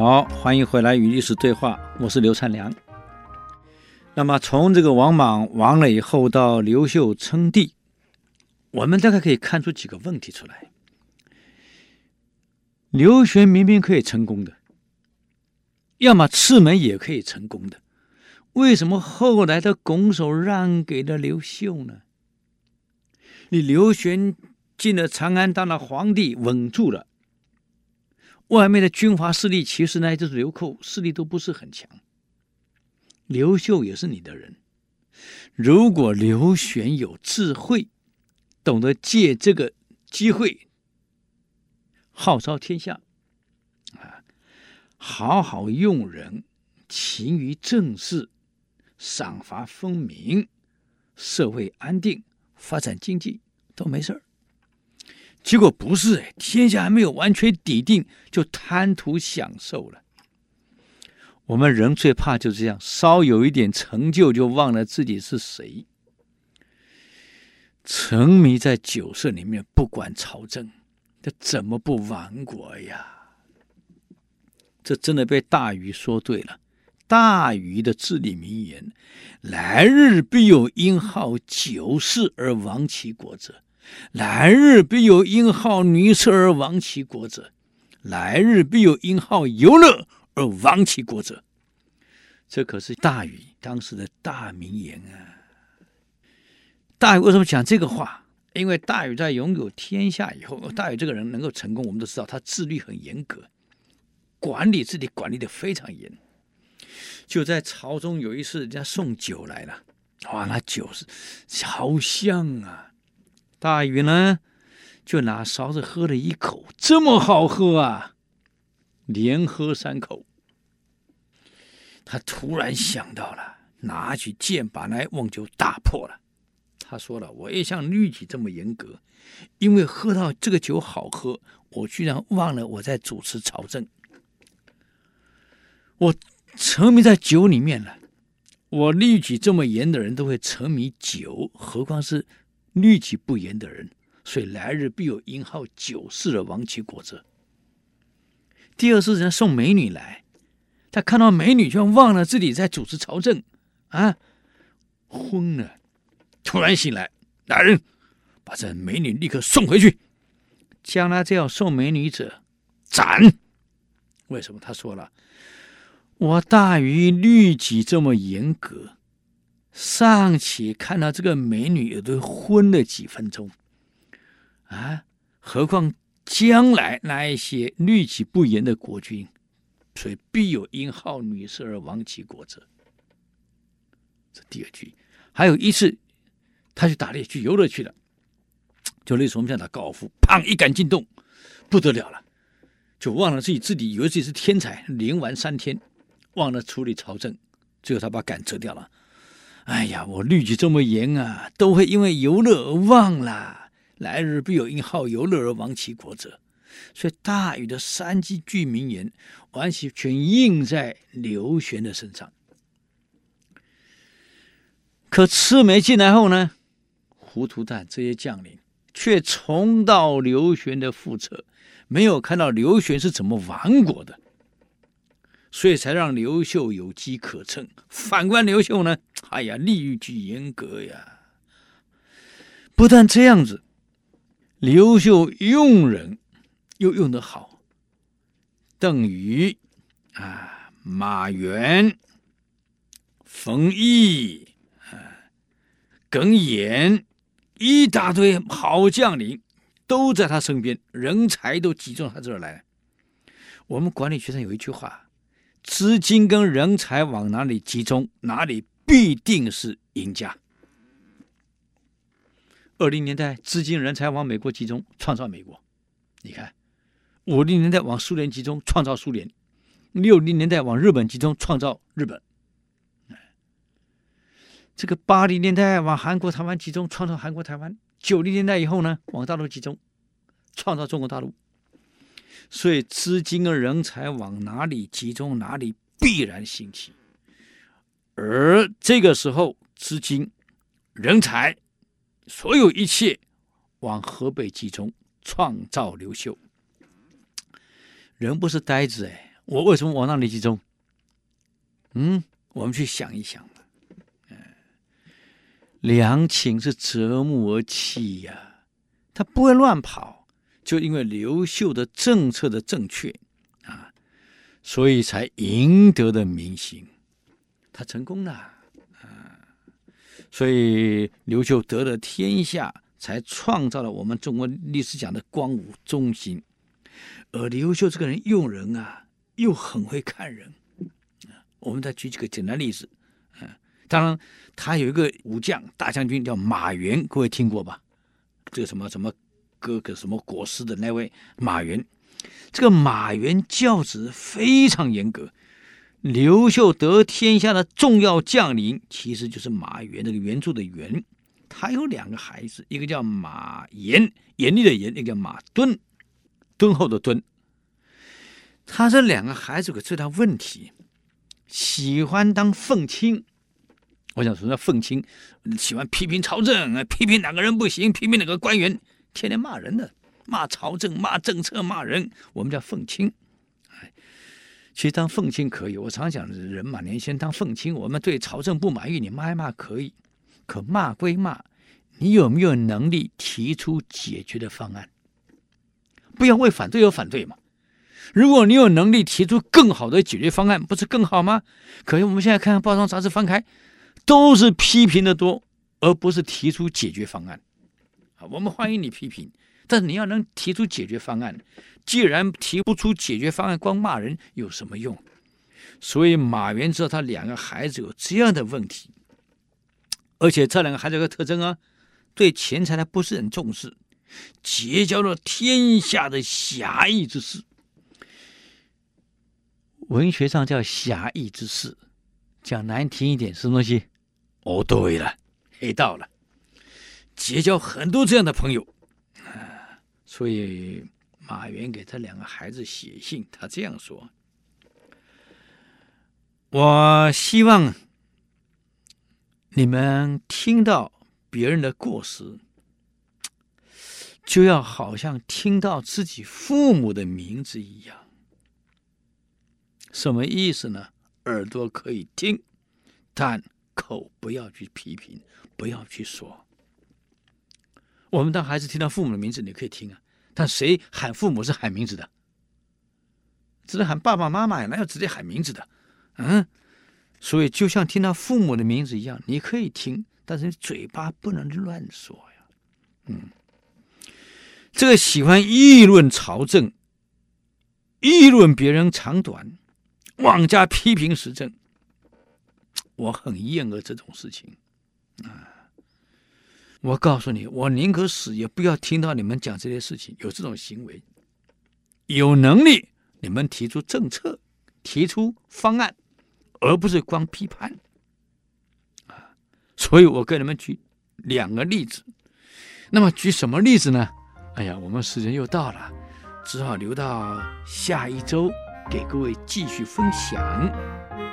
好，欢迎回来与历史对话，我是刘灿良。那么从这个王莽亡了以后到刘秀称帝，我们大概可以看出几个问题出来。刘玄明明可以成功的，要么赤眉也可以成功的，为什么后来的拱手让给了刘秀呢？你刘玄进了长安，当了皇帝，稳住了。外面的军阀势力，其实呢，就是流寇势力都不是很强。刘秀也是你的人，如果刘玄有智慧，懂得借这个机会号召天下，啊，好好用人，勤于政事，赏罚分明，社会安定，发展经济都没事儿。结果不是，天下还没有完全底定，就贪图享受了。我们人最怕就这样，稍有一点成就就忘了自己是谁，沉迷在酒色里面，不管朝政，这怎么不亡国呀？这真的被大禹说对了。大禹的至理名言：“来日必有因好酒色而亡其国者。”来日必有因好女色而亡其国者，来日必有因好游乐而亡其国者。这可是大禹当时的大名言啊！大禹为什么讲这个话？因为大禹在拥有天下以后，大禹这个人能够成功，我们都知道他自律很严格，管理自己管理得非常严。就在朝中有一次，人家送酒来了，哇，那酒是好香啊！大禹呢，就拿勺子喝了一口，这么好喝啊！连喝三口，他突然想到了，拿起剑把那瓮就打破了。他说了：“我也像律己这么严格，因为喝到这个酒好喝，我居然忘了我在主持朝政。我沉迷在酒里面了。我律己这么严的人都会沉迷酒，何况是……”律己不严的人，所以来日必有因好酒色而亡其国者。第二是人送美女来，他看到美女，居然忘了自己在主持朝政，啊，昏了。突然醒来，来人把这美女立刻送回去，将来这要送美女者斩。为什么？他说了，我大于律己这么严格。尚且看到这个美女，也都昏了几分钟，啊，何况将来那一些律己不严的国君，所以必有因好女色而亡其国者。这第二句，还有一次，他去打猎去游乐去了，就类似我们讲的高尔夫，砰一杆进洞，不得了了，就忘了自己自己以为自己是天才，连玩三天，忘了处理朝政，最后他把杆折掉了。哎呀，我律己这么严啊，都会因为游乐而忘啦。来日必有因好游乐而亡其国者。所以大禹的三句名言，完全印在刘玄的身上。可赤眉进来后呢，糊涂蛋这些将领却重蹈刘玄的覆辙，没有看到刘玄是怎么亡国的。所以才让刘秀有机可乘。反观刘秀呢，哎呀，律己严格呀。不但这样子，刘秀用人又用得好。邓禹啊，马援、冯异啊，耿弇，一大堆好将领都在他身边，人才都集中他这儿来。我们管理学上有一句话。资金跟人才往哪里集中，哪里必定是赢家。二零年代资金人才往美国集中，创造美国。你看，五零年代往苏联集中，创造苏联；六零年代往日本集中，创造日本。这个八零年代往韩国、台湾集中，创造韩国、台湾；九零年代以后呢，往大陆集中，创造中国大陆。所以，资金和人才往哪里集中，哪里必然兴起。而这个时候，资金、人才，所有一切往河北集中，创造刘秀。人不是呆子哎，我为什么往那里集中？嗯，我们去想一想。梁倾是择木而栖呀、啊，他不会乱跑，就因为刘秀的政策的正确啊，所以才赢得的民心，他成功了啊，所以刘秀得了天下，才创造了我们中国历史讲的光武中兴。而刘秀这个人用人啊，又很会看人。我们再举几个简单例子，嗯，当然。他有一个武将大将军叫马援，各位听过吧？这个什么什么哥哥什么国师的那位马援，这个马援教子非常严格。刘秀得天下的重要将领其实就是马援，这个援助的援。他有两个孩子，一个叫马严，严厉的严；一个叫马敦，敦厚的敦。他这两个孩子有个最大问题，喜欢当愤青。我想说，那愤青喜欢批评朝政，批评哪个人不行，批评哪个官员，天天骂人的，骂朝政、骂政策、骂人，我们叫愤青。哎，其实当愤青可以，我常讲，人嘛，年轻当愤青，我们对朝政不满意，你骂一骂可以，可骂归骂，你有没有能力提出解决的方案？不要为反对而反对嘛。如果你有能力提出更好的解决方案，不是更好吗？可是我们现在看看报章杂志，翻开。都是批评的多，而不是提出解决方案。啊，我们欢迎你批评，但是你要能提出解决方案。既然提不出解决方案，光骂人有什么用？所以马援知道他两个孩子有这样的问题，而且这两个孩子有个特征啊，对钱财他不是很重视，结交了天下的侠义之士。文学上叫侠义之士，讲难听一点，什么东西？哦，对了，黑道了，结交很多这样的朋友啊，所以马云给他两个孩子写信，他这样说：“我希望你们听到别人的过失，就要好像听到自己父母的名字一样。什么意思呢？耳朵可以听，但……”口不要去批评，不要去说。我们当孩子听到父母的名字，你可以听啊，但谁喊父母是喊名字的？只能喊爸爸妈妈呀，哪有直接喊名字的？嗯，所以就像听到父母的名字一样，你可以听，但是你嘴巴不能乱说呀。嗯，这个喜欢议论朝政、议论别人长短、妄加批评时政。我很厌恶这种事情，啊！我告诉你，我宁可死也不要听到你们讲这些事情。有这种行为，有能力你们提出政策，提出方案，而不是光批判，啊！所以我跟你们举两个例子。那么举什么例子呢？哎呀，我们时间又到了，只好留到下一周给各位继续分享。